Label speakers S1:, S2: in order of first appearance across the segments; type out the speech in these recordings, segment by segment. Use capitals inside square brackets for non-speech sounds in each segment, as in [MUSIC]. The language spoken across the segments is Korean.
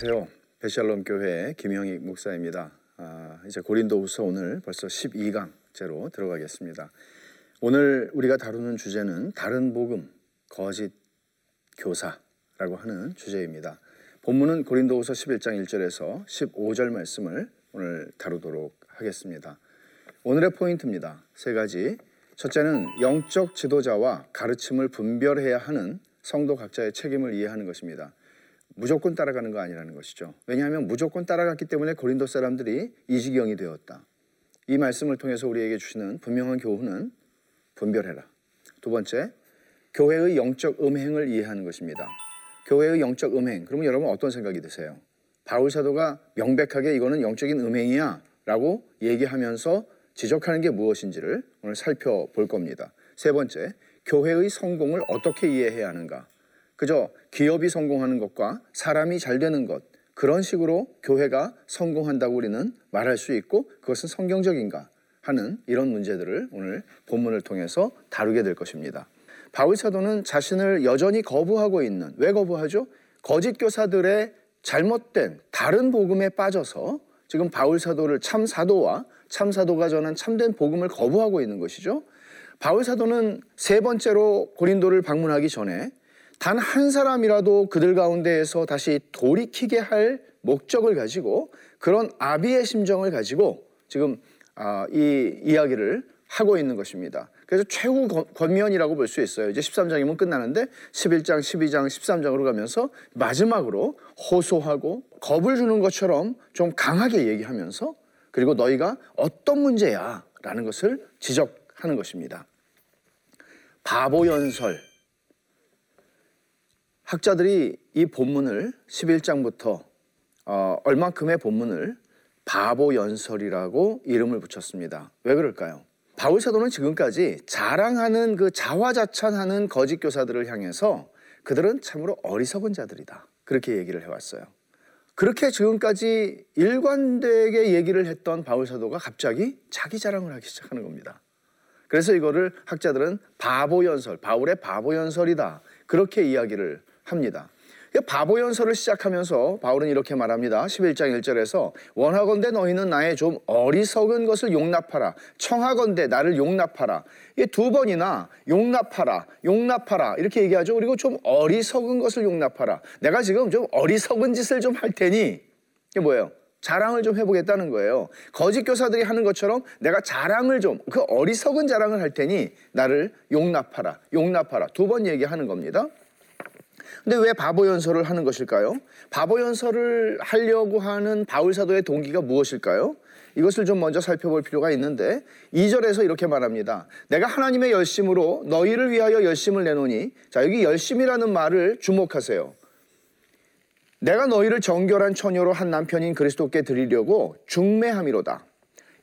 S1: 안녕하세요. 베샬롬 교회 김영익 목사입니다. 아, 이제 고린도후서 오늘 벌써 12강째로 들어가겠습니다. 오늘 우리가 다루는 주제는 다른 복음, 거짓 교사라고 하는 주제입니다. 본문은 고린도후서 11장 1절에서 15절 말씀을 오늘 다루도록 하겠습니다. 오늘의 포인트입니다. 세 가지. 첫째는 영적 지도자와 가르침을 분별해야 하는 성도 각자의 책임을 이해하는 것입니다. 무조건 따라가는 거 아니라는 것이죠. 왜냐하면 무조건 따라갔기 때문에 고린도 사람들이 이 지경이 되었다. 이 말씀을 통해서 우리에게 주시는 분명한 교훈은 분별해라. 두 번째, 교회의 영적 음행을 이해하는 것입니다. 교회의 영적 음행. 그러면 여러분 어떤 생각이 드세요? 바울 사도가 명백하게 이거는 영적인 음행이야 라고 얘기하면서 지적하는 게 무엇인지를 오늘 살펴볼 겁니다. 세 번째, 교회의 성공을 어떻게 이해해야 하는가? 그저 기업이 성공하는 것과 사람이 잘 되는 것 그런 식으로 교회가 성공한다고 우리는 말할 수 있고 그것은 성경적인가 하는 이런 문제들을 오늘 본문을 통해서 다루게 될 것입니다. 바울 사도는 자신을 여전히 거부하고 있는 왜 거부하죠? 거짓 교사들의 잘못된 다른 복음에 빠져서 지금 바울 사도를 참 사도와 참 사도가 전한 참된 복음을 거부하고 있는 것이죠. 바울 사도는 세 번째로 고린도를 방문하기 전에 단 한 사람이라도 그들 가운데에서 다시 돌이키게 할 목적을 가지고 그런 아비의 심정을 가지고 지금 아, 이 이야기를 하고 있는 것입니다. 그래서 최후 권면이라고 볼 수 있어요. 이제 13장이면 끝나는데 11장, 12장, 13장으로 가면서 마지막으로 호소하고 겁을 주는 것처럼 좀 강하게 얘기하면서 그리고 너희가 어떤 문제야 라는 것을 지적하는 것입니다. 바보 연설, 학자들이 이 본문을 11장부터 어, 얼만큼의 본문을 바보 연설이라고 이름을 붙였습니다. 왜 그럴까요? 바울 사도는 지금까지 자랑하는 그 자화자찬하는 거짓 교사들을 향해서 그들은 참으로 어리석은 자들이다. 그렇게 얘기를 해왔어요. 그렇게 지금까지 일관되게 얘기를 했던 바울 사도가 갑자기 자기 자랑을 하기 시작하는 겁니다. 그래서 이거를 학자들은 바보 연설, 바울의 바보 연설이다. 그렇게 이야기를 합니다. 바보 연설을 시작하면서 바울은 이렇게 말합니다. 11장 1절에서 원하건대 너희는 나의 좀 어리석은 것을 용납하라. 청하건대 나를 용납하라. 이게 두 번이나 용납하라, 용납하라 이렇게 얘기하죠. 그리고 좀 어리석은 것을 용납하라. 내가 지금 좀 어리석은 짓을 좀 할 테니 이게 뭐예요? 자랑을 좀 해보겠다는 거예요. 거짓 교사들이 하는 것처럼 내가 자랑을 좀, 그 어리석은 자랑을 할 테니 나를 용납하라, 용납하라. 두 번 얘기하는 겁니다. 근데 왜 바보 연설을 하는 것일까요? 바보 연설을 하려고 하는 바울 사도의 동기가 무엇일까요? 이것을 좀 먼저 살펴볼 필요가 있는데 2절에서 이렇게 말합니다. 내가 하나님의 열심으로 너희를 위하여 열심을 내노니 자 여기 열심이라는 말을 주목하세요. 내가 너희를 정결한 처녀로 한 남편인 그리스도께 드리려고 중매함이로다.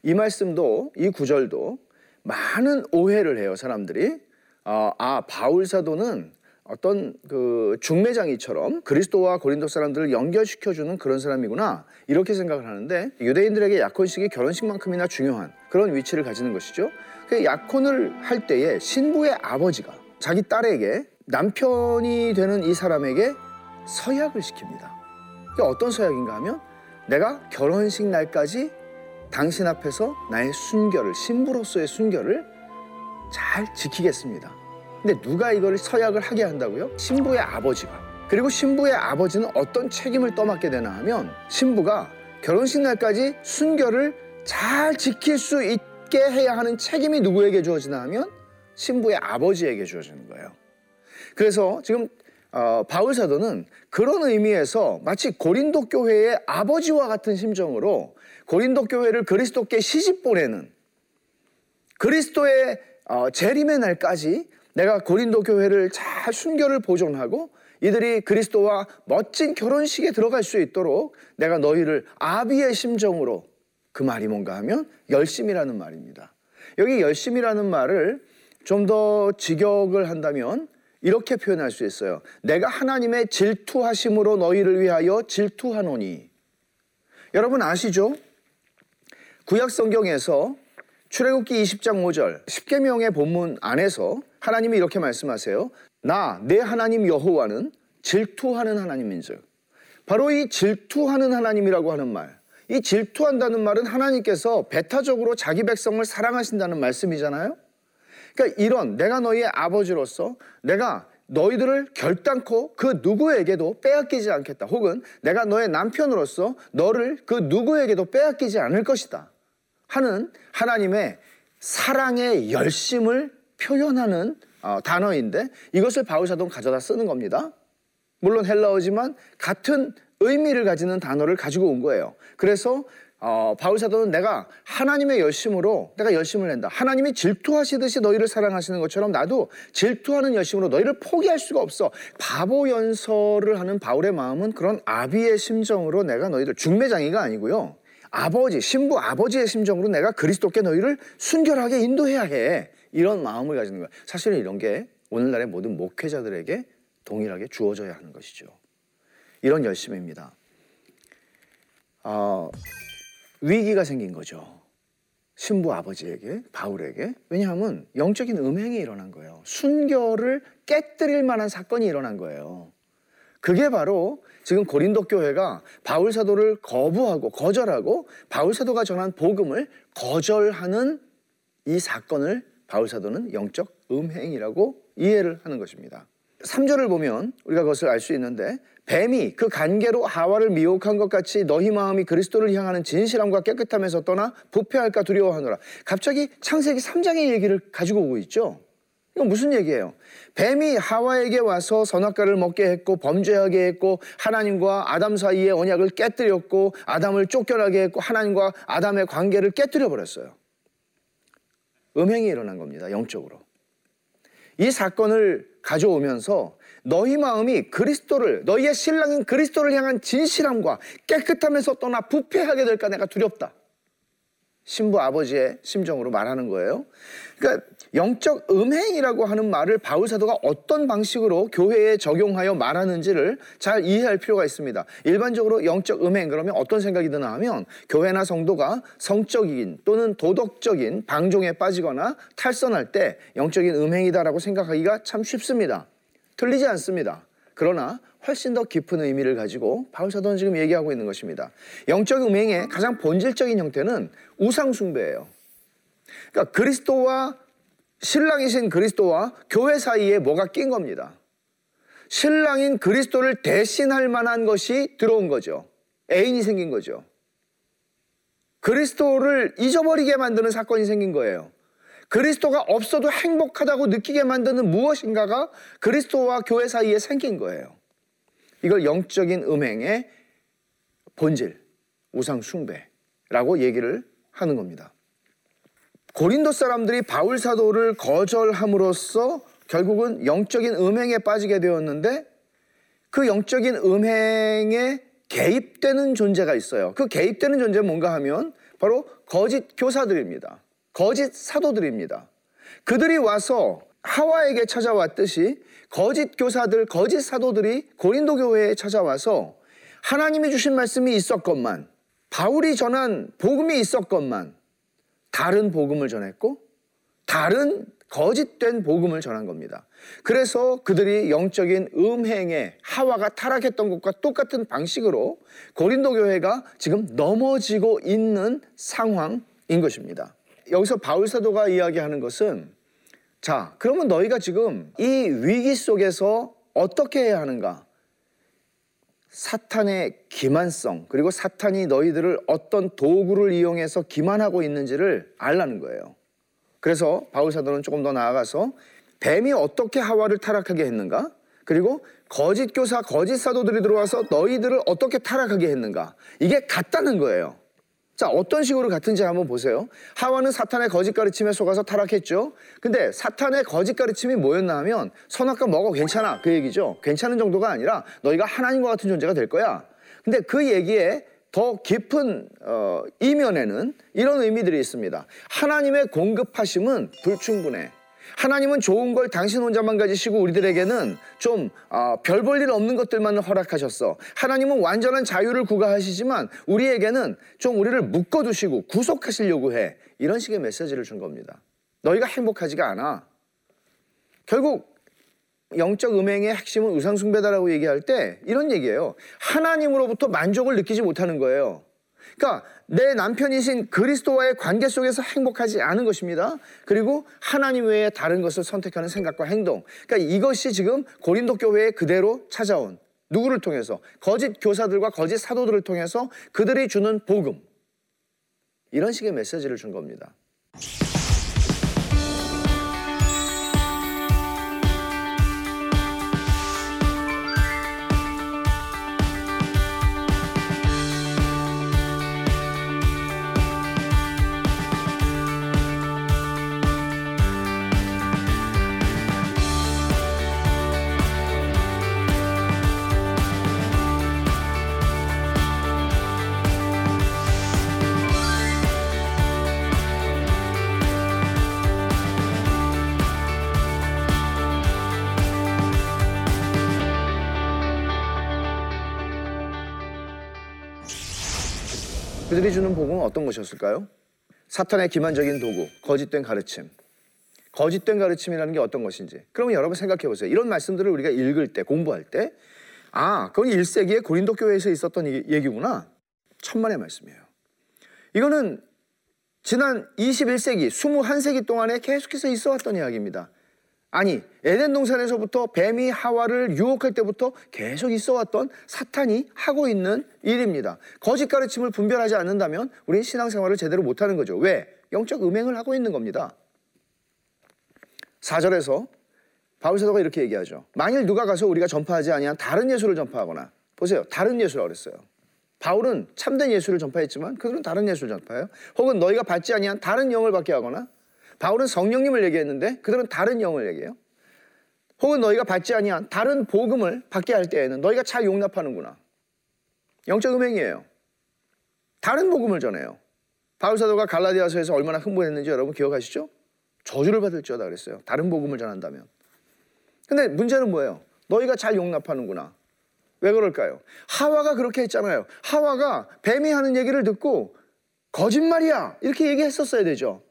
S1: 이 말씀도 이 구절도 많은 오해를 해요 사람들이. 어, 아 바울 사도는 어떤 그 중매장이처럼 그리스도와 고린도 사람들을 연결시켜주는 그런 사람이구나 이렇게 생각을 하는데 유대인들에게 약혼식이 결혼식만큼이나 중요한 그런 위치를 가지는 것이죠. 그 약혼을 할 때에 신부의 아버지가 자기 딸에게 남편이 되는 이 사람에게 서약을 시킵니다. 그게 어떤 서약인가 하면 내가 결혼식 날까지 당신 앞에서 나의 순결을 신부로서의 순결을 잘 지키겠습니다. 근데 누가 이걸 서약을 하게 한다고요? 신부의 아버지가. 그리고 신부의 아버지는 어떤 책임을 떠맡게 되나 하면 신부가 결혼식 날까지 순결을 잘 지킬 수 있게 해야 하는 책임이 누구에게 주어지나 하면 신부의 아버지에게 주어지는 거예요. 그래서 지금 어, 바울 사도는 그런 의미에서 마치 고린도 교회의 아버지와 같은 심정으로 고린도 교회를 그리스도께 시집 보내는 그리스도의 어, 재림의 날까지 내가 고린도 교회를 잘 순결을 보존하고 이들이 그리스도와 멋진 결혼식에 들어갈 수 있도록 내가 너희를 아비의 심정으로 그 말이 뭔가 하면 열심이라는 말입니다. 여기 열심이라는 말을 좀 더 직역을 한다면 이렇게 표현할 수 있어요. 내가 하나님의 질투하심으로 너희를 위하여 질투하노니. 여러분 아시죠? 구약 성경에서 출애굽기 20장 5절 10계명의 본문 안에서 하나님이 이렇게 말씀하세요. 나 내 하나님 여호와는 질투하는 하나님인즉 바로 이 질투하는 하나님이라고 하는 말. 이 질투한다는 말은 하나님께서 배타적으로 자기 백성을 사랑하신다는 말씀이잖아요. 그러니까 이런 내가 너희의 아버지로서 내가 너희들을 결단코 그 누구에게도 빼앗기지 않겠다. 혹은 내가 너의 남편으로서 너를 그 누구에게도 빼앗기지 않을 것이다. 하는 하나님의 사랑의 열심을 표현하는 어, 단어인데 이것을 바울사도는 가져다 쓰는 겁니다. 물론 헬라어지만 같은 의미를 가지는 단어를 가지고 온 거예요. 그래서 어, 바울 사도는 내가 하나님의 열심으로 내가 열심을 낸다. 하나님이 질투하시듯이 너희를 사랑하시는 것처럼 나도 질투하는 열심으로 너희를 포기할 수가 없어. 바보 연설을 하는 바울의 마음은 그런 아비의 심정으로 내가 너희들 중매장이가 아니고요. 아버지, 신부 아버지의 심정으로 내가 그리스도께 너희를 순결하게 인도해야 해. 이런 마음을 가지는 거예요. 사실은 이런 게 오늘날의 모든 목회자들에게 동일하게 주어져야 하는 것이죠. 이런 열심입니다. 어, 위기가 생긴 거죠. 신부 아버지에게, 바울에게. 왜냐하면 영적인 음행이 일어난 거예요. 순결을 깨뜨릴 만한 사건이 일어난 거예요. 그게 바로 지금 고린도 교회가 바울 사도를 거부하고 거절하고 바울 사도가 전한 복음을 거절하는 이 사건을 바울 사도는 영적 음행이라고 이해를 하는 것입니다. 3절을 보면 우리가 그것을 알 수 있는데 뱀이 그 간계로 하와를 미혹한 것 같이 너희 마음이 그리스도를 향하는 진실함과 깨끗함에서 떠나 부패할까 두려워하노라. 갑자기 창세기 3장의 얘기를 가지고 오고 있죠. 이건 무슨 얘기예요? 뱀이 하와에게 와서 선악과를 먹게 했고 범죄하게 했고 하나님과 아담 사이의 언약을 깨뜨렸고 아담을 쫓겨나게 했고 하나님과 아담의 관계를 깨뜨려 버렸어요. 음행이 일어난 겁니다. 영적으로. 이 사건을 가져오면서 너희 마음이 그리스도를 너희의 신랑인 그리스도를 향한 진실함과 깨끗함에서 떠나 부패하게 될까 내가 두렵다. 신부 아버지의 심정으로 말하는 거예요. 그러니까 영적 음행이라고 하는 말을 바울 사도가 어떤 방식으로 교회에 적용하여 말하는지를 잘 이해할 필요가 있습니다. 일반적으로 영적 음행 그러면 어떤 생각이 드나 하면 교회나 성도가 성적인 또는 도덕적인 방종에 빠지거나 탈선할 때 영적인 음행이다라고 생각하기가 참 쉽습니다. 틀리지 않습니다. 그러나 훨씬 더 깊은 의미를 가지고 바울 사도는 지금 얘기하고 있는 것입니다. 영적 음행의 가장 본질적인 형태는 우상 숭배예요. 그러니까 그리스도와 신랑이신 그리스도와 교회 사이에 뭐가 낀 겁니다. 신랑인 그리스도를 대신할 만한 것이 들어온 거죠. 애인이 생긴 거죠. 그리스도를 잊어버리게 만드는 사건이 생긴 거예요. 그리스도가 없어도 행복하다고 느끼게 만드는 무엇인가가 그리스도와 교회 사이에 생긴 거예요. 이걸 영적인 음행의 본질, 우상 숭배라고 얘기를 하는 겁니다. 고린도 사람들이 바울 사도를 거절함으로써 결국은 영적인 음행에 빠지게 되었는데 그 영적인 음행에 개입되는 존재가 있어요. 그 개입되는 존재는 뭔가 하면 바로 거짓 교사들입니다. 거짓 사도들입니다. 그들이 와서 하와에게 찾아왔듯이 거짓 교사들, 거짓 사도들이 고린도 교회에 찾아와서 하나님이 주신 말씀이 있었건만, 바울이 전한 복음이 있었건만, 다른 복음을 전했고, 다른 거짓된 복음을 전한 겁니다. 그래서 그들이 영적인 음행에 하와가 타락했던 것과 똑같은 방식으로 고린도 교회가 지금 넘어지고 있는 상황인 것입니다. 여기서 바울 사도가 이야기하는 것은 자, 그러면 너희가 지금 이 위기 속에서 어떻게 해야 하는가? 사탄의 기만성, 그리고 사탄이 너희들을 어떤 도구를 이용해서 기만하고 있는지를 알라는 거예요. 그래서 바울 사도는 조금 더 나아가서 뱀이 어떻게 하와를 타락하게 했는가? 그리고 거짓 교사, 거짓 사도들이 들어와서 너희들을 어떻게 타락하게 했는가? 이게 같다는 거예요. 자, 어떤 식으로 같은지 한번 보세요. 하와는 사탄의 거짓 가르침에 속아서 타락했죠. 근데 사탄의 거짓 가르침이 뭐였나 하면 선악과 먹어 괜찮아. 그 얘기죠. 괜찮은 정도가 아니라 너희가 하나님과 같은 존재가 될 거야. 근데 그 얘기에 더 깊은 어, 이면에는 이런 의미들이 있습니다. 하나님의 공급하심은 불충분해. 하나님은 좋은 걸 당신 혼자만 가지시고 우리들에게는 좀 어, 별볼 일 없는 것들만 허락하셨어. 하나님은 완전한 자유를 구가하시지만 우리에게는 좀 우리를 묶어두시고 구속하시려고 해. 이런 식의 메시지를 준 겁니다. 너희가 행복하지가 않아. 결국 영적 음행의 핵심은 우상숭배다라고 얘기할 때 이런 얘기예요. 하나님으로부터 만족을 느끼지 못하는 거예요. 그러니까 내 남편이신 그리스도와의 관계 속에서 행복하지 않은 것입니다. 그리고 하나님 외에 다른 것을 선택하는 생각과 행동. 그러니까 이것이 지금 고린도 교회에 그대로 찾아온 누구를 통해서 거짓 교사들과 거짓 사도들을 통해서 그들이 주는 복음. 이런 식의 메시지를 준 겁니다. 그들이 주는 복음은 어떤 것이었을까요? 사탄의 기만적인 도구, 거짓된 가르침. 거짓된 가르침이라는 게 어떤 것인지. 그러면 여러분 생각해 보세요. 이런 말씀들을 우리가 읽을 때, 공부할 때, 아, 그건 1세기에 고린도 교회에서 있었던 얘기구나. 천만의 말씀이에요. 이거는 지난 21세기, 21세기 동안에 계속해서 있어 왔던 이야기입니다. 아니 에덴 동산에서부터 뱀이 하와를 유혹할 때부터 계속 있어왔던 사탄이 하고 있는 일입니다. 거짓 가르침을 분별하지 않는다면 우리는 신앙생활을 제대로 못하는 거죠. 왜? 영적 음행을 하고 있는 겁니다. 4절에서 바울 사도가 이렇게 얘기하죠. 만일 누가 가서 우리가 전파하지 아니한 다른 예수를 전파하거나 보세요. 다른 예수라고 그랬어요. 바울은 참된 예수를 전파했지만 그들은 다른 예수를 전파해요. 혹은 너희가 받지 아니한 다른 영을 받게 하거나 바울은 성령님을 얘기했는데 그들은 다른 영을 얘기해요. 혹은 너희가 받지 아니한 다른 복음을 받게 할 때에는 너희가 잘 용납하는구나. 영적 음행이에요. 다른 복음을 전해요. 바울 사도가 갈라디아서에서 얼마나 흥분했는지 여러분 기억하시죠? 저주를 받을지어다 그랬어요. 다른 복음을 전한다면. 근데 문제는 뭐예요? 너희가 잘 용납하는구나. 왜 그럴까요? 하와가 그렇게 했잖아요. 하와가 뱀이 하는 얘기를 듣고 거짓말이야. 이렇게 얘기했었어야 되죠.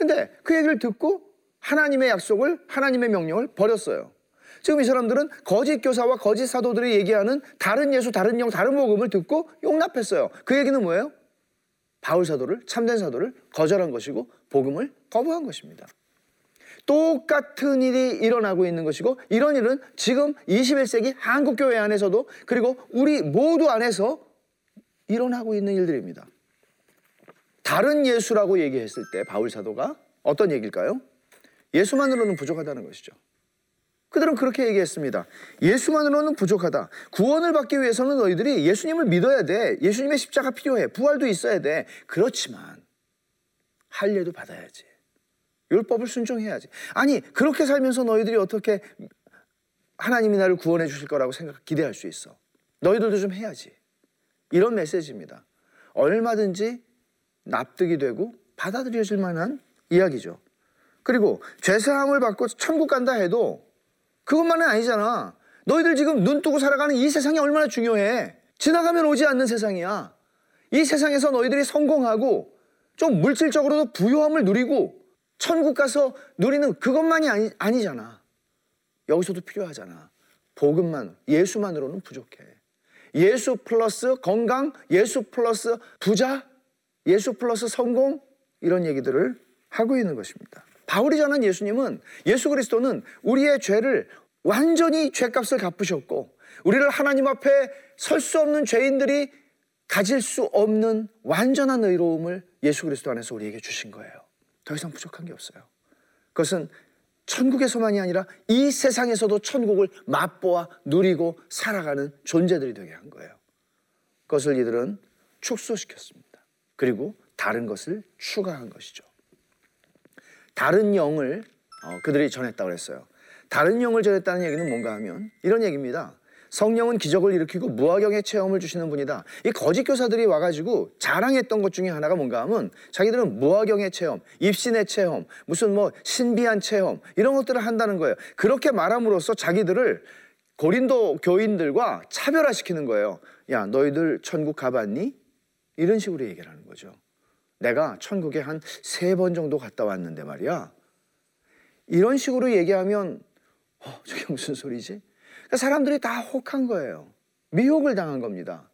S1: 근데 그 얘기를 듣고 하나님의 약속을 하나님의 명령을 버렸어요. 지금 이 사람들은 거짓 교사와 거짓 사도들이 얘기하는 다른 예수, 다른 영, 다른 복음을 듣고 용납했어요. 그 얘기는 뭐예요? 바울 사도를 참된 사도를 거절한 것이고 복음을 거부한 것입니다. 똑같은 일이 일어나고 있는 것이고 이런 일은 지금 21세기 한국 교회 안에서도 그리고 우리 모두 안에서 일어나고 있는 일들입니다. 다른 예수라고 얘기했을 때 바울 사도가 어떤 얘기일까요? 예수만으로는 부족하다는 것이죠. 그들은 그렇게 얘기했습니다. 예수만으로는 부족하다. 구원을 받기 위해서는 너희들이 예수님을 믿어야 돼. 예수님의 십자가 필요해. 부활도 있어야 돼. 그렇지만 할례도 받아야지. 율법을 순종해야지. 아니 그렇게 살면서 너희들이 어떻게 하나님이 나를 구원해 주실 거라고 생각 기대할 수 있어. 너희들도 좀 해야지. 이런 메시지입니다. 얼마든지 납득이 되고 받아들여질 만한 이야기죠. 그리고 죄사함을 받고 천국 간다 해도 그것만은 아니잖아. 너희들 지금 눈 뜨고 살아가는 이 세상이 얼마나 중요해. 지나가면 오지 않는 세상이야. 이 세상에서 너희들이 성공하고 좀 물질적으로도 부유함을 누리고 천국 가서 누리는 그것만이 아니, 아니잖아. 여기서도 필요하잖아. 복음만, 예수만으로는 부족해. 예수 플러스 건강, 예수 플러스 부자, 예수 플러스 성공 이런 얘기들을 하고 있는 것입니다. 바울이 전한 예수님은 예수 그리스도는 우리의 죄를 완전히 죄값을 갚으셨고 우리를 하나님 앞에 설 수 없는 죄인들이 가질 수 없는 완전한 의로움을 예수 그리스도 안에서 우리에게 주신 거예요. 더 이상 부족한 게 없어요. 그것은 천국에서만이 아니라 이 세상에서도 천국을 맛보아 누리고 살아가는 존재들이 되게 한 거예요. 그것을 이들은 축소시켰습니다. 그리고 다른 것을 추가한 것이죠. 다른 영을 어, 그들이 전했다고 그랬어요. 다른 영을 전했다는 얘기는 뭔가 하면 이런 얘기입니다. 성령은 기적을 일으키고 무화경의 체험을 주시는 분이다. 이 거짓 교사들이 와가지고 자랑했던 것 중에 하나가 뭔가 하면 자기들은 무화경의 체험, 입신의 체험, 무슨 뭐 신비한 체험 이런 것들을 한다는 거예요. 그렇게 말함으로써 자기들을 고린도 교인들과 차별화시키는 거예요. 야, 너희들 천국 가봤니? 이런 식으로 얘기를 하는 거죠. 내가 천국에 한 세 번 정도 갔다 왔는데 말이야. 이런 식으로 얘기하면 어, 저게 무슨 소리지? 그러니까 사람들이 다 혹한 거예요. 미혹을 당한 겁니다.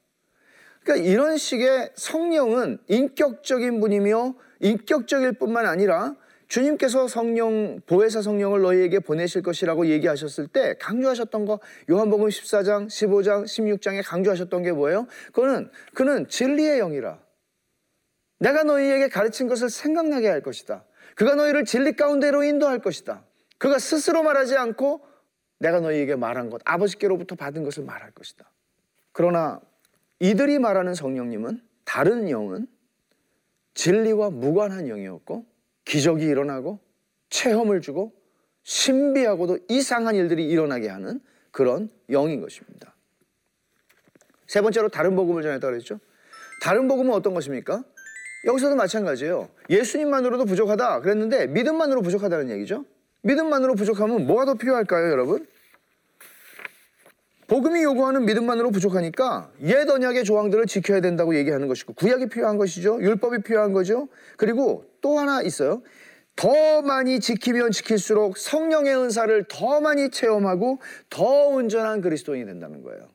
S1: 그러니까 이런 식의 성령은 인격적인 분이며 인격적일 뿐만 아니라 주님께서 성령 보혜사 성령을 너희에게 보내실 것이라고 얘기하셨을 때 강조하셨던 거 요한복음 14장, 15장, 16장에 강조하셨던 게 뭐예요? 그는 그는 진리의 영이라. 내가 너희에게 가르친 것을 생각나게 할 것이다. 그가 너희를 진리 가운데로 인도할 것이다. 그가 스스로 말하지 않고 내가 너희에게 말한 것, 아버지께로부터 받은 것을 말할 것이다. 그러나 이들이 말하는 성령님은 다른 영은 진리와 무관한 영이었고 기적이 일어나고 체험을 주고 신비하고도 이상한 일들이 일어나게 하는 그런 영인 것입니다. 세 번째로 다른 복음을 전했다 그랬죠. 다른 복음은 어떤 것입니까? 여기서도 마찬가지예요. 예수님만으로도 부족하다 그랬는데 믿음만으로 부족하다는 얘기죠. 믿음만으로 부족하면 뭐가 더 필요할까요, 여러분? 복음이 요구하는 믿음만으로 부족하니까 옛 언약의 조항들을 지켜야 된다고 얘기하는 것이고 구약이 필요한 것이죠. 율법이 필요한 거죠. 그리고 또 하나 있어요. 더 많이 지키면 지킬수록 성령의 은사를 더 많이 체험하고 더 온전한 그리스도인이 된다는 거예요.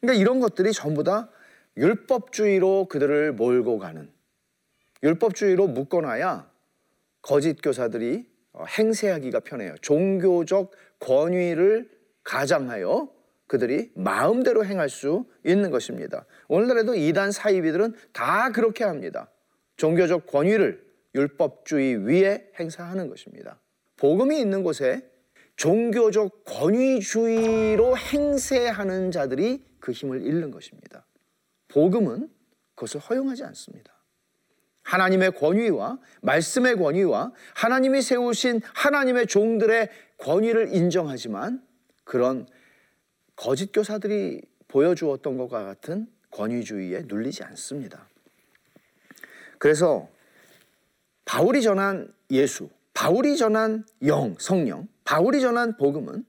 S1: 그러니까 이런 것들이 전부 다 율법주의로 그들을 몰고 가는 율법주의로 묶어놔야 거짓 교사들이 행세하기가 편해요. 종교적 권위를 가장하여 그들이 마음대로 행할 수 있는 것입니다. 오늘날에도 이단 사이비들은 다 그렇게 합니다. 종교적 권위를 율법주의 위에 행사하는 것입니다. 복음이 있는 곳에 종교적 권위주의로 행세하는 자들이 그 힘을 잃는 것입니다. 복음은 그것을 허용하지 않습니다. 하나님의 권위와 말씀의 권위와 하나님이 세우신 하나님의 종들의 권위를 인정하지만 그런 거짓 교사들이 보여주었던 것과 같은 권위주의에 눌리지 않습니다. 그래서 바울이 전한 예수, 바울이 전한 영, 성령, 바울이 전한 복음은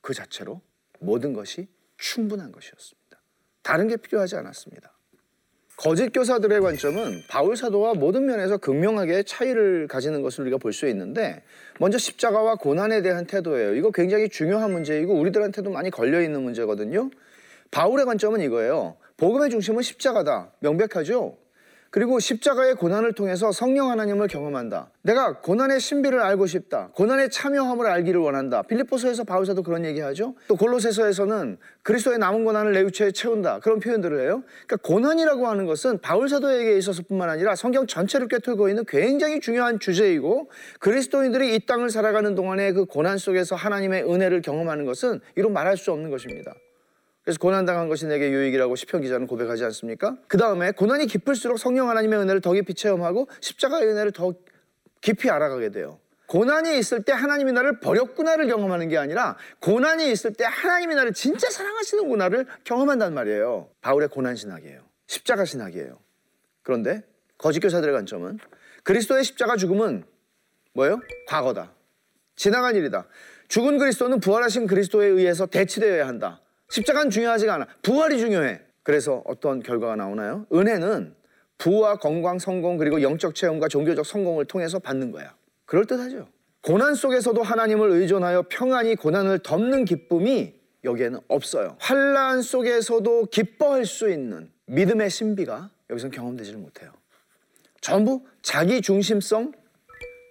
S1: 그 자체로 모든 것이 충분한 것이었습니다. 다른 게 필요하지 않았습니다. 거짓 교사들의 관점은 바울 사도와 모든 면에서 극명하게 차이를 가지는 것을 우리가 볼 수 있는데 먼저 십자가와 고난에 대한 태도예요. 이거 굉장히 중요한 문제이고 우리들한테도 많이 걸려 있는 문제거든요. 바울의 관점은 이거예요. 복음의 중심은 십자가다. 명백하죠? 그리고 십자가의 고난을 통해서 성령 하나님을 경험한다. 내가 고난의 신비를 알고 싶다. 고난의 참여함을 알기를 원한다. 빌립보서에서 바울사도 그런 얘기하죠. 또 골로새서에서는 그리스도의 남은 고난을 내 유체에 채운다. 그런 표현들을 해요. 그러니까 고난이라고 하는 것은 바울사도에게 있어서뿐만 아니라 성경 전체를 꿰뚫고 있는 굉장히 중요한 주제이고 그리스도인들이 이 땅을 살아가는 동안에 그 고난 속에서 하나님의 은혜를 경험하는 것은 이로 말할 수 없는 것입니다. 그래서 고난당한 것이 내게 유익이라고 시편 기자는 고백하지 않습니까? 그 다음에 고난이 깊을수록 성령 하나님의 은혜를 더 깊이 체험하고 십자가의 은혜를 더 깊이 알아가게 돼요. 고난이 있을 때 하나님이 나를 버렸구나를 경험하는 게 아니라 고난이 있을 때 하나님이 나를 진짜 사랑하시는구나를 경험한단 말이에요. 바울의 고난 신학이에요. 십자가 신학이에요. 그런데 거짓 교사들의 관점은 그리스도의 십자가 죽음은 뭐예요? 과거다. 지나간 일이다. 죽은 그리스도는 부활하신 그리스도에 의해서 대치되어야 한다. 십자가는 중요하지가 않아. 부활이 중요해. 그래서 어떤 결과가 나오나요? 은혜는 부와 건강, 성공 그리고 영적 체험과 종교적 성공을 통해서 받는 거야. 그럴 듯하죠. 고난 속에서도 하나님을 의존하여 평안히 고난을 덮는 기쁨이 여기에는 없어요. 환란 속에서도 기뻐할 수 있는 믿음의 신비가 여기서 경험되지를 못해요. 전부 자기 중심성,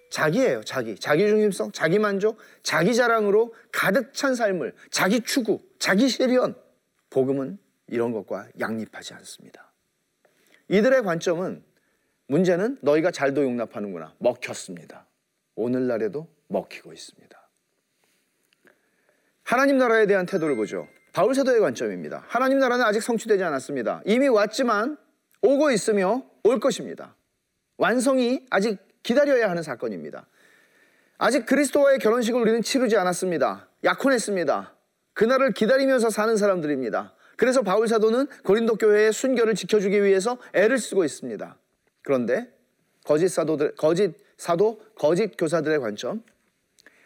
S1: 자기예요, 자기. 자기 중심성, 자기 만족, 자기 자랑으로 가득 찬 삶을 자기 추구, 자기 실현. 복음은 이런 것과 양립하지 않습니다. 이들의 관점은 문제는 너희가 잘도 용납하는구나. 먹혔습니다. 오늘날에도 먹히고 있습니다. 하나님 나라에 대한 태도를 보죠. 바울 사도의 관점입니다. 하나님 나라는 아직 성취되지 않았습니다. 이미 왔지만 오고 있으며 올 것입니다. 완성이 아직 기다려야 하는 사건입니다. 아직 그리스도와의 결혼식을 우리는 치르지 않았습니다. 약혼했습니다. 그날을 기다리면서 사는 사람들입니다. 그래서 바울 사도는 고린도 교회의 순결을 지켜주기 위해서 애를 쓰고 있습니다. 그런데 거짓 사도들, 거짓 사도, 거짓 교사들의 관점,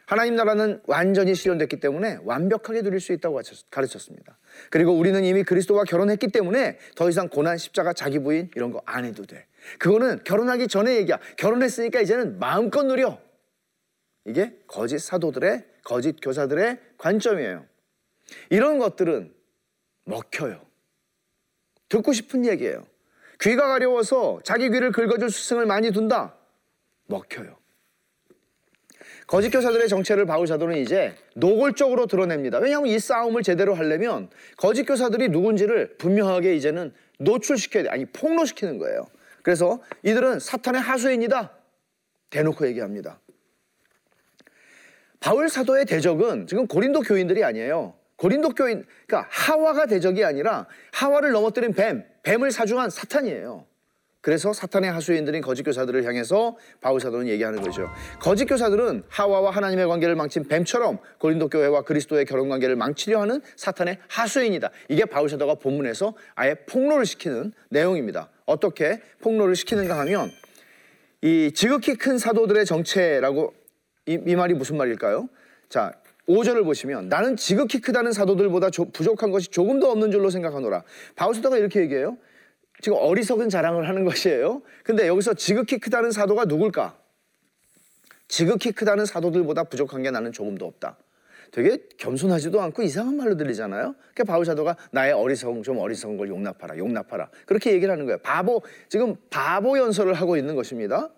S1: 하나님 나라는 완전히 실현됐기 때문에 완벽하게 누릴 수 있다고 가르쳤습니다. 그리고 우리는 이미 그리스도와 결혼했기 때문에 더 이상 고난, 십자가, 자기 부인 이런 거 안 해도 돼. 그거는 결혼하기 전에 얘기야. 결혼했으니까 이제는 마음껏 누려. 이게 거짓 사도들의 거짓 교사들의 관점이에요. 이런 것들은 먹혀요. 듣고 싶은 얘기예요. 귀가 가려워서 자기 귀를 긁어줄 스승을 많이 둔다. 먹혀요. 거짓 교사들의 정체를 바울 사도는 이제 노골적으로 드러냅니다. 왜냐하면 이 싸움을 제대로 하려면 거짓 교사들이 누군지를 분명하게 이제는 노출시켜야 돼. 아니 폭로시키는 거예요. 그래서 이들은 사탄의 하수인이다. 대놓고 얘기합니다. 바울 사도의 대적은 지금 고린도 교인들이 아니에요. 고린도 교인, 그러니까 하와가 대적이 아니라 하와를 넘어뜨린 뱀, 뱀을 사중한 사탄이에요. 그래서 사탄의 하수인들인 거짓 교사들을 향해서 바울 사도는 얘기하는 거죠. 거짓 교사들은 하와와 하나님의 관계를 망친 뱀처럼 고린도 교회와 그리스도의 결혼 관계를 망치려 하는 사탄의 하수인이다. 이게 바울 사도가 본문에서 아예 폭로를 시키는 내용입니다. 어떻게 폭로를 시키는가 하면 이 지극히 큰 사도들의 정체라고 이, 이 말이 무슨 말일까요? 자, 5절을 보시면 나는 지극히 크다는 사도들보다 조, 부족한 것이 조금도 없는 줄로 생각하노라. 바울 사도가 이렇게 얘기해요. 지금 어리석은 자랑을 하는 것이에요. 근데 여기서 지극히 크다는 사도가 누굴까? 지극히 크다는 사도들보다 부족한 게 나는 조금도 없다. 되게 겸손하지도 않고 이상한 말로 들리잖아요. 그러니까 바울 사도가 나의 어리석은 좀 어리석은 걸 용납하라, 용납하라. 그렇게 얘기를 하는 거예요. 바보 지금 바보 연설을 하고 있는 것입니다.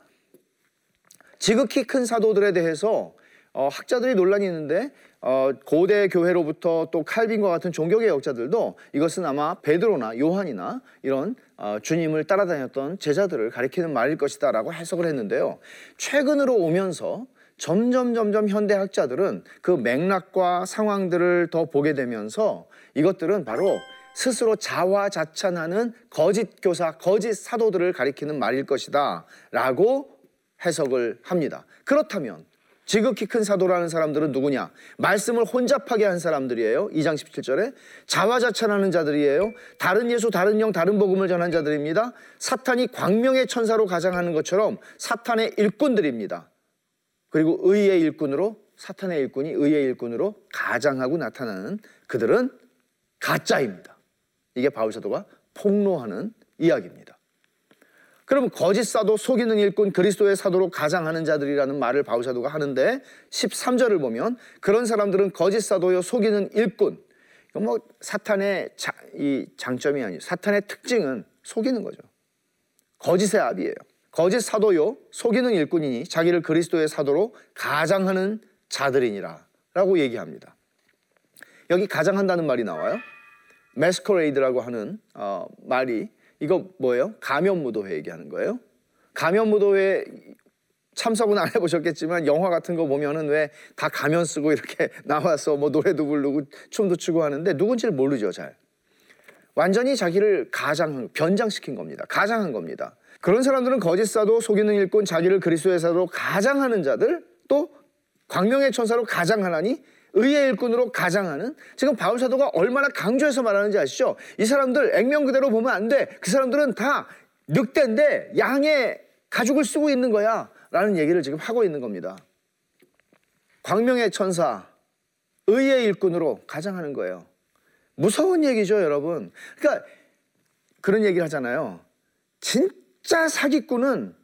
S1: 지극히 큰 사도들에 대해서 어, 학자들이 논란이 있는데 어, 고대 교회로부터 또 칼빈과 같은 종교개혁자들도 이것은 아마 베드로나 요한이나 이런 어, 주님을 따라다녔던 제자들을 가리키는 말일 것이다라고 해석을 했는데요. 최근으로 오면서 점점 점점 현대 학자들은 그 맥락과 상황들을 더 보게 되면서 이것들은 바로 스스로 자화자찬하는 거짓 교사, 거짓 사도들을 가리키는 말일 것이다라고 해석을 합니다. 그렇다면 지극히 큰 사도라는 사람들은 누구냐? 말씀을 혼잡하게 한 사람들이에요. 2장 17절에 자화자찬하는 자들이에요. 다른 예수, 다른 영, 다른 복음을 전한 자들입니다. 사탄이 광명의 천사로 가장하는 것처럼 사탄의 일꾼들입니다. 그리고 의의 일꾼으로 사탄의 일꾼이 의의 일꾼으로 가장하고 나타나는 그들은 가짜입니다. 이게 바울 사도가 폭로하는 이야기입니다. 그럼 거짓 사도 속이는 일꾼 그리스도의 사도로 가장하는 자들이라는 말을 바울 사도가 하는데 13절을 보면 그런 사람들은 거짓 사도요 속이는 일꾼 뭐 사탄의 자, 이 장점이 아니에요. 사탄의 특징은 속이는 거죠. 거짓의 압이에요. 거짓 사도요 속이는 일꾼이니 자기를 그리스도의 사도로 가장하는 자들이니라 라고 얘기합니다. 여기 가장한다는 말이 나와요. 메스커레이드라고 하는 어, 말이 이거 뭐예요? 가면무도회 얘기하는 거예요. 가면무도회 참석은 안 해보셨겠지만 영화 같은 거 보면은 왜 다 가면 쓰고 이렇게 [LAUGHS] 나와서 뭐 노래도 부르고 춤도 추고 하는데 누군지를 모르죠 잘. 완전히 자기를 가장 변장시킨 겁니다. 가장한 겁니다. 그런 사람들은 거짓 사도 속이는 일꾼 자기를 그리스도의 사도로 가장하는 자들 또 광명의 천사로 가장하나니 의의 일꾼으로 가장하는 지금 바울 사도가 얼마나 강조해서 말하는지 아시죠? 이 사람들 액면 그대로 보면 안 돼. 그 사람들은 다 늑대인데 양의 가죽을 쓰고 있는 거야. 라는 얘기를 지금 하고 있는 겁니다. 광명의 천사, 의의 일꾼으로 가장하는 거예요. 무서운 얘기죠, 여러분. 그러니까 그런 얘기를 하잖아요. 진짜 사기꾼은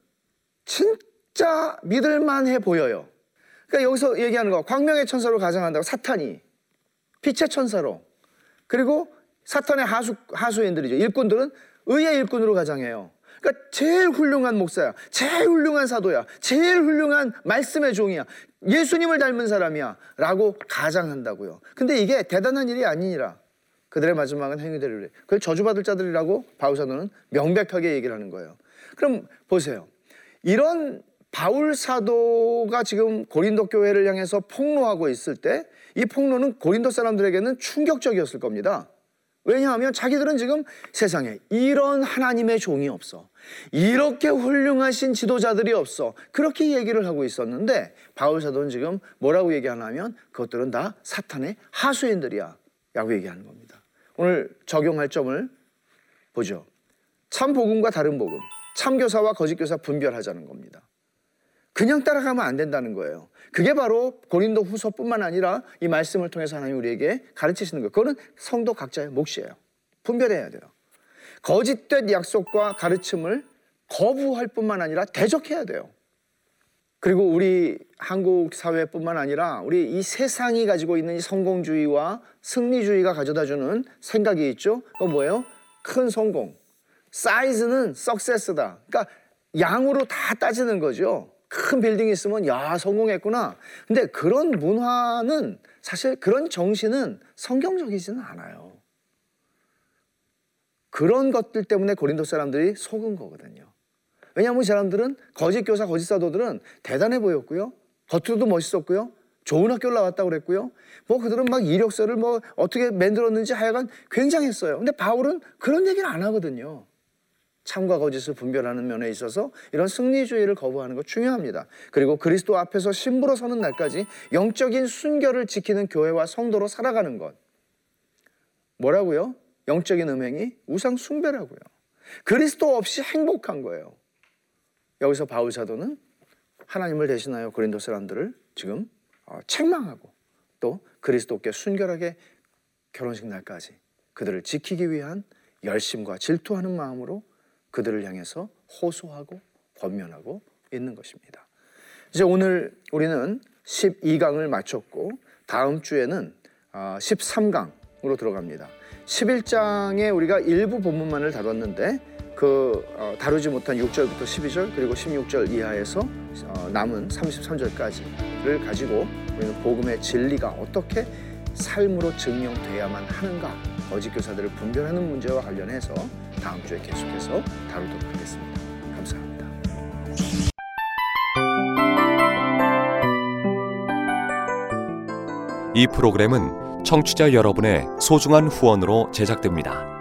S1: 진짜 믿을만해 보여요. 그러니까 여기서 얘기하는 거 광명의 천사로 가정한다고 사탄이 빛의 천사로 그리고 사탄의 하수 하수인들이죠. 일꾼들은 의의 일꾼으로 가장해요. 그러니까 제일 훌륭한 목사야. 제일 훌륭한 사도야. 제일 훌륭한 말씀의 종이야. 예수님을 닮은 사람이야. 라고 가장한다고요. 근데 이게 대단한 일이 아니니라. 그들의 마지막은 행위대로 그걸 저주받을 자들이라고 바울사도는 명백하게 얘기를 하는 거예요. 그럼 보세요. 이런 바울 사도가 지금 고린도 교회를 향해서 폭로하고 있을 때 이 폭로는 고린도 사람들에게는 충격적이었을 겁니다. 왜냐하면 자기들은 지금 세상에 이런 하나님의 종이 없어. 이렇게 훌륭하신 지도자들이 없어. 그렇게 얘기를 하고 있었는데 바울 사도는 지금 뭐라고 얘기하냐면 그것들은 다 사탄의 하수인들이야. 라고 얘기하는 겁니다. 오늘 적용할 점을 보죠. 참 복음과 다른 복음. 참 교사와 거짓 교사 분별하자는 겁니다. 그냥 따라가면 안 된다는 거예요. 그게 바로 고린도 후서뿐만 아니라 이 말씀을 통해서 하나님 우리에게 가르치시는 거예요. 그거는 성도 각자의 몫이에요. 분별해야 돼요. 거짓된 약속과 가르침을 거부할 뿐만 아니라 대적해야 돼요. 그리고 우리 한국 사회뿐만 아니라 우리 이 세상이 가지고 있는 이 성공주의와 승리주의가 가져다주는 생각이 있죠. 그건 뭐예요? 큰 성공. 사이즈는 석세스다. 그러니까 양으로 다 따지는 거죠. 큰 빌딩이 있으면 야 성공했구나. 근데 그런 문화는 사실 그런 정신은 성경적이지는 않아요. 그런 것들 때문에 고린도 사람들이 속은 거거든요. 왜냐하면 사람들은 거짓 교사, 거짓 사도들은 대단해 보였고요. 겉으로도 멋있었고요. 좋은 학교를 나왔다고 그랬고요. 뭐 그들은 막 이력서를 뭐 어떻게 만들었는지 하여간 굉장했어요. 근데 바울은 그런 얘기를 안 하거든요. 참과 거짓을 분별하는 면에 있어서 이런 승리주의를 거부하는 것 중요합니다. 그리고 그리스도 앞에서 신부로 서는 날까지 영적인 순결을 지키는 교회와 성도로 살아가는 것. 뭐라고요? 영적인 음행이 우상 숭배라고요. 그리스도 없이 행복한 거예요. 여기서 바울 사도는 하나님을 대신하여 고린도 사람들을 지금 어, 책망하고 또 그리스도께 순결하게 결혼식 날까지 그들을 지키기 위한 열심과 질투하는 마음으로 그들을 향해서 호소하고 권면하고 있는 것입니다. 이제 오늘 우리는 12강을 마쳤고 다음 주에는 13강으로 아, 들어갑니다. 11장에 우리가 일부 본문만을 다뤘는데 그 어, 다루지 못한 6절부터 12절 그리고 16절 이하에서 어, 남은 33절까지를 가지고 우리는 복음의 진리가 어떻게 삶으로 증명돼야만 하는가 거짓 교사들을 분별하는 문제와 관련해서 다음 주에 계속해서 다루도록 하겠습니다. 감사합니다.
S2: 이 프로그램은 청취자 여러분의 소중한 후원으로 제작됩니다.